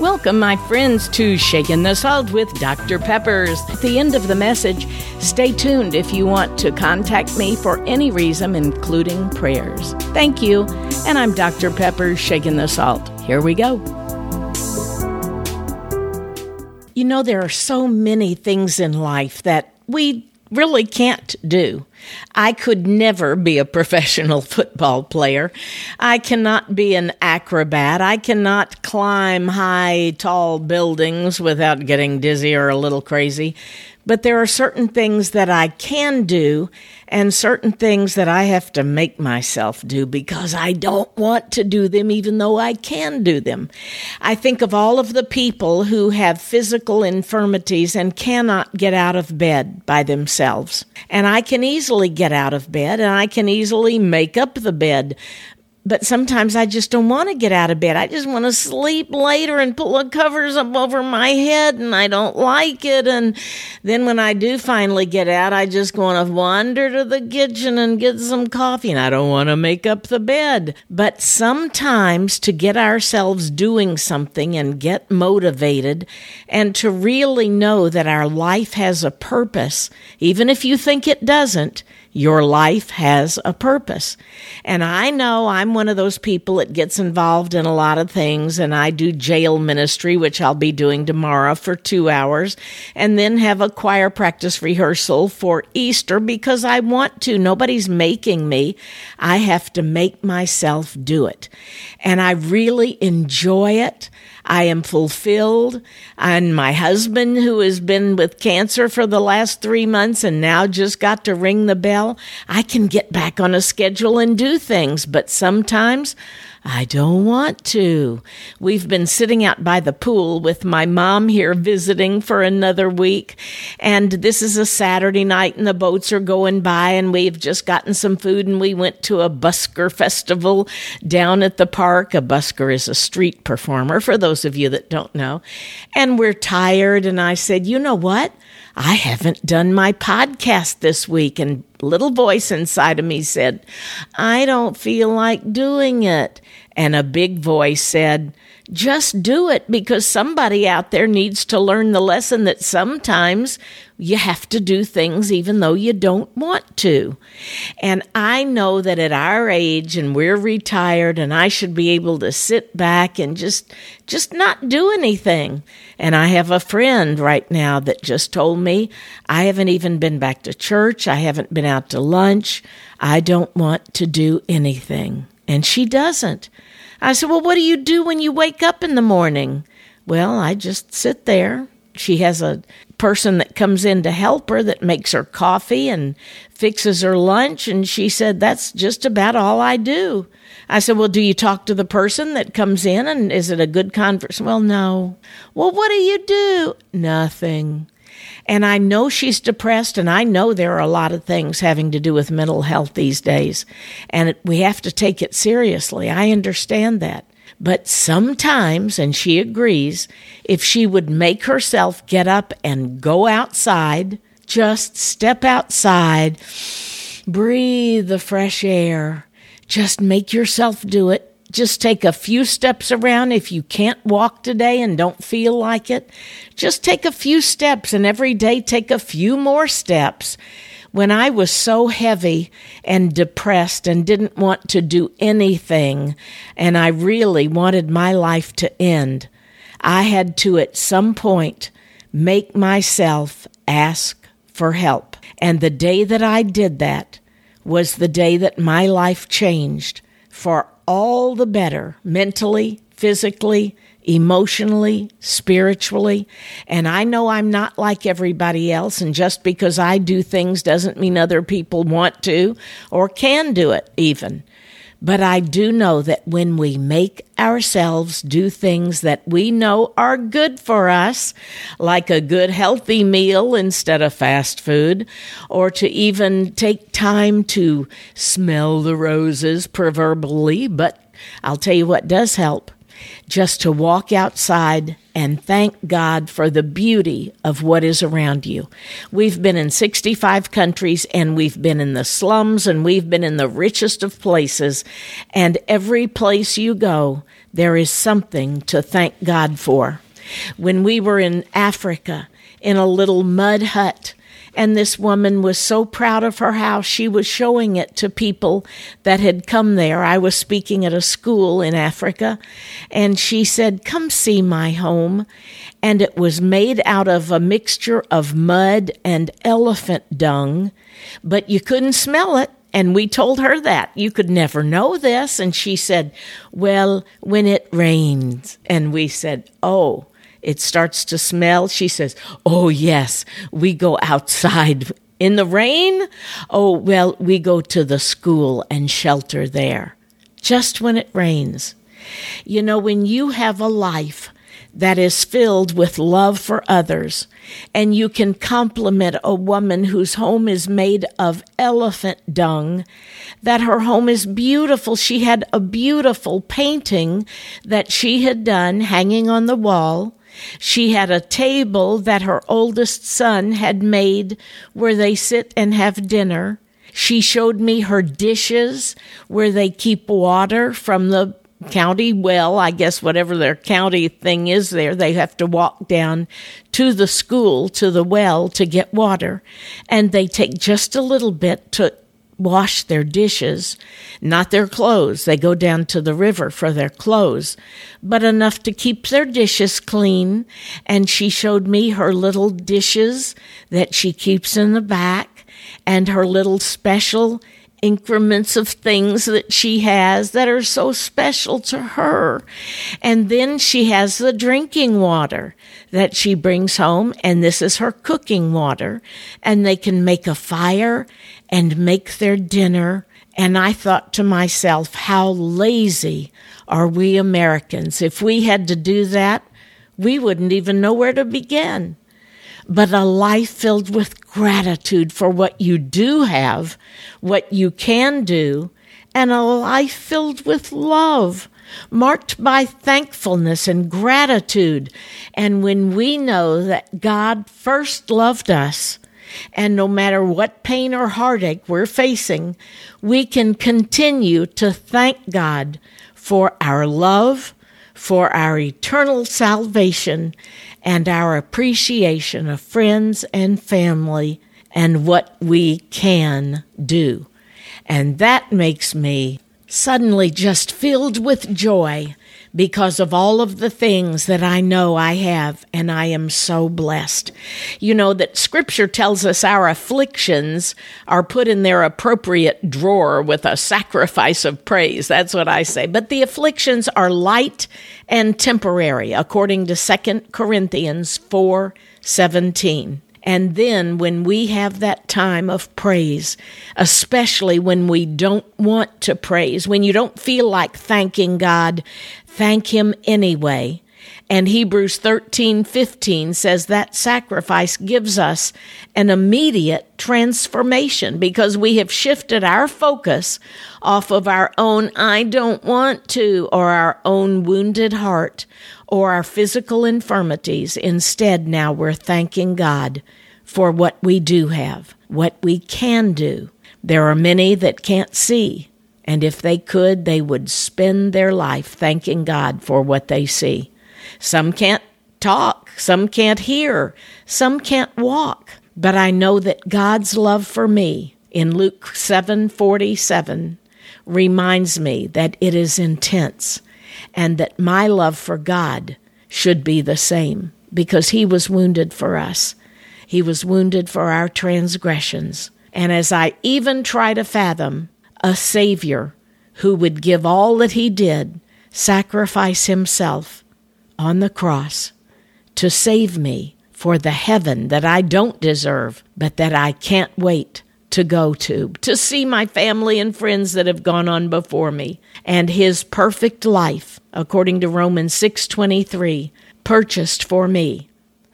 Welcome, my friends, to Shaking the Salt with Dr. Peppers. At the end of the message, stay tuned if you want to contact me for any reason, including prayers. Thank you, and I'm Dr. Peppers, Shaking the Salt. Here we go. You know, there are so many things in life that we really can't do. I could never be a professional football player. I cannot be an acrobat. I cannot climb high, tall buildings without getting dizzy or a little crazy. But there are certain things that I can do and certain things that I have to make myself do because I don't want to do them even though I can do them. I think of all of the people who have physical infirmities and cannot get out of bed by themselves. And I can easily get out of bed and I can easily make up the bed but sometimes I just don't want to get out of bed. I just want to sleep later and pull the covers up over my head, and I don't like it. And then when I do finally get out, I just want to wander to the kitchen and get some coffee, and I don't want to make up the bed. But sometimes to get ourselves doing something and get motivated, and to really know that our life has a purpose, even if you think it doesn't, your life has a purpose. And I know I'm one of those people that gets involved in a lot of things, and I do jail ministry, which I'll be doing tomorrow for two hours, and then have a choir practice rehearsal for Easter because I want to. Nobody's making me. I have to make myself do it. And I really enjoy it. I am fulfilled. And my husband, who has been with cancer for the last three months and now just got to ring the bell, I can get back on a schedule and do things. But sometimes I don't want to. We've been sitting out by the pool with my mom here visiting for another week. And this is a Saturday night and the boats are going by and we've just gotten some food and we went to a busker festival down at the park. A busker is a street performer for those of you that don't know. And we're tired. And I said, you know what? I haven't done my podcast this week. And little voice inside of me said, I don't feel like doing it. And a big voice said, just do it because somebody out there needs to learn the lesson that sometimes you have to do things even though you don't want to. And I know that at our age and we're retired and I should be able to sit back and just just not do anything. And I have a friend right now that just told me I haven't even been back to church, I haven't been out to lunch. I don't want to do anything. And she doesn't. I said, Well, what do you do when you wake up in the morning? Well, I just sit there. She has a person that comes in to help her that makes her coffee and fixes her lunch. And she said, That's just about all I do. I said, Well, do you talk to the person that comes in and is it a good conversation? Well, no. Well, what do you do? Nothing. And I know she's depressed, and I know there are a lot of things having to do with mental health these days. And we have to take it seriously. I understand that. But sometimes, and she agrees, if she would make herself get up and go outside, just step outside, breathe the fresh air, just make yourself do it, just take a few steps around. If you can't walk today and don't feel like it, just take a few steps and every day take a few more steps. When I was so heavy and depressed and didn't want to do anything, and I really wanted my life to end, I had to at some point make myself ask for help. And the day that I did that was the day that my life changed for all the better mentally, physically, emotionally, spiritually. And I know I'm not like everybody else. And just because I do things doesn't mean other people want to or can do it, even. But I do know that when we make ourselves do things that we know are good for us, like a good healthy meal instead of fast food, or to even take time to smell the roses proverbially, but I'll tell you what does help just to walk outside and thank God for the beauty of what is around you. We've been in 65 countries and we've been in the slums and we've been in the richest of places. And every place you go, there is something to thank God for. When we were in Africa, in a little mud hut, and this woman was so proud of her house, she was showing it to people that had come there. I was speaking at a school in Africa, and she said, Come see my home. And it was made out of a mixture of mud and elephant dung, but you couldn't smell it. And we told her that. You could never know this. And she said, Well, when it rains. And we said, Oh, it starts to smell. She says, Oh, yes, we go outside in the rain. Oh, well, we go to the school and shelter there just when it rains. You know, when you have a life that is filled with love for others, and you can compliment a woman whose home is made of elephant dung, that her home is beautiful. She had a beautiful painting that she had done hanging on the wall she had a table that her oldest son had made where they sit and have dinner. She showed me her dishes where they keep water from the county well, I guess whatever their county thing is there, they have to walk down to the school, to the well to get water. And they take just a little bit to wash their dishes, not their clothes. They go down to the river for their clothes, but enough to keep their dishes clean. And she showed me her little dishes that she keeps in the back and her little special increments of things that she has that are so special to her. And then she has the drinking water that she brings home, and this is her cooking water. And they can make a fire and make their dinner. And I thought to myself, how lazy are we Americans? If we had to do that, we wouldn't even know where to begin but a life filled with gratitude for what you do have, what you can do, and a life filled with love, marked by thankfulness and gratitude. And when we know that God first loved us, and no matter what pain or heartache we're facing, we can continue to thank God for our love, for our eternal salvation, and our appreciation of friends and family and what we can do. And that makes me suddenly just filled with joy because of all of the things that I know I have, and I am so blessed. You know that scripture tells us our afflictions are put in their appropriate drawer with a sacrifice of praise. That's what I say. But the afflictions are light and temporary, according to 2 Corinthians 4 17. And then when we have that time of praise, especially when we don't want to praise, when you don't feel like thanking God, thank Him anyway. And Hebrews 13 15 says that sacrifice gives us an immediate transformation because we have shifted our focus off of our own I don't want to or our own wounded heart or our physical infirmities. Instead, now we're thanking God for what we do have, what we can do. There are many that can't see, and if they could, they would spend their life thanking God for what they see. Some can't talk, some can't hear, some can't walk, but I know that God's love for me in Luke 7:47 reminds me that it is intense and that my love for God should be the same because he was wounded for us he was wounded for our transgressions. And as I even try to fathom a Savior who would give all that He did, sacrifice Himself on the cross to save me for the heaven that I don't deserve, but that I can't wait to go to, to see my family and friends that have gone on before me, and his perfect life, according to Romans 6:23, purchased for me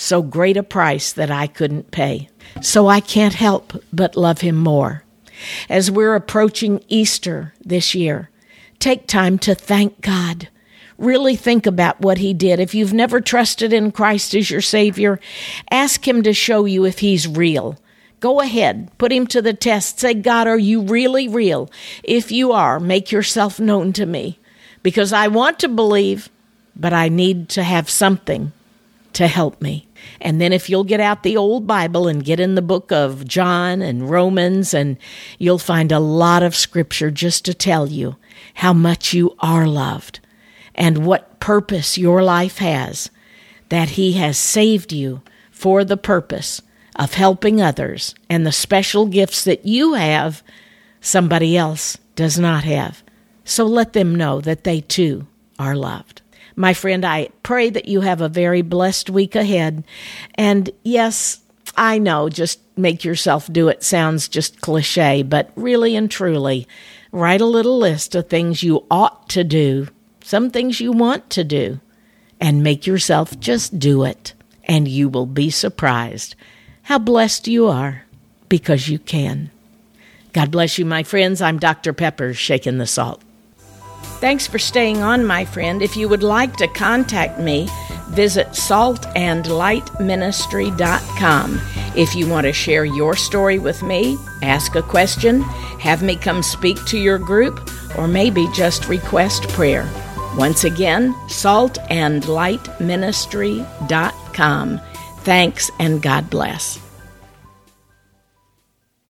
so great a price that I couldn't pay. So I can't help but love him more. As we're approaching Easter this year, take time to thank God. Really think about what he did. If you've never trusted in Christ as your Savior, ask him to show you if he's real. Go ahead, put him to the test. Say, God, are you really real? If you are, make yourself known to me because I want to believe, but I need to have something to help me. And then if you'll get out the old Bible and get in the book of John and Romans, and you'll find a lot of scripture just to tell you how much you are loved and what purpose your life has, that He has saved you for the purpose of helping others and the special gifts that you have, somebody else does not have. So let them know that they too are loved. My friend, I pray that you have a very blessed week ahead. And yes, I know just make yourself do it sounds just cliche, but really and truly, write a little list of things you ought to do, some things you want to do, and make yourself just do it. And you will be surprised how blessed you are because you can. God bless you, my friends. I'm Dr. Pepper, shaking the salt. Thanks for staying on, my friend. If you would like to contact me, visit saltandlightministry.com. If you want to share your story with me, ask a question, have me come speak to your group, or maybe just request prayer. Once again, saltandlightministry.com. Thanks and God bless.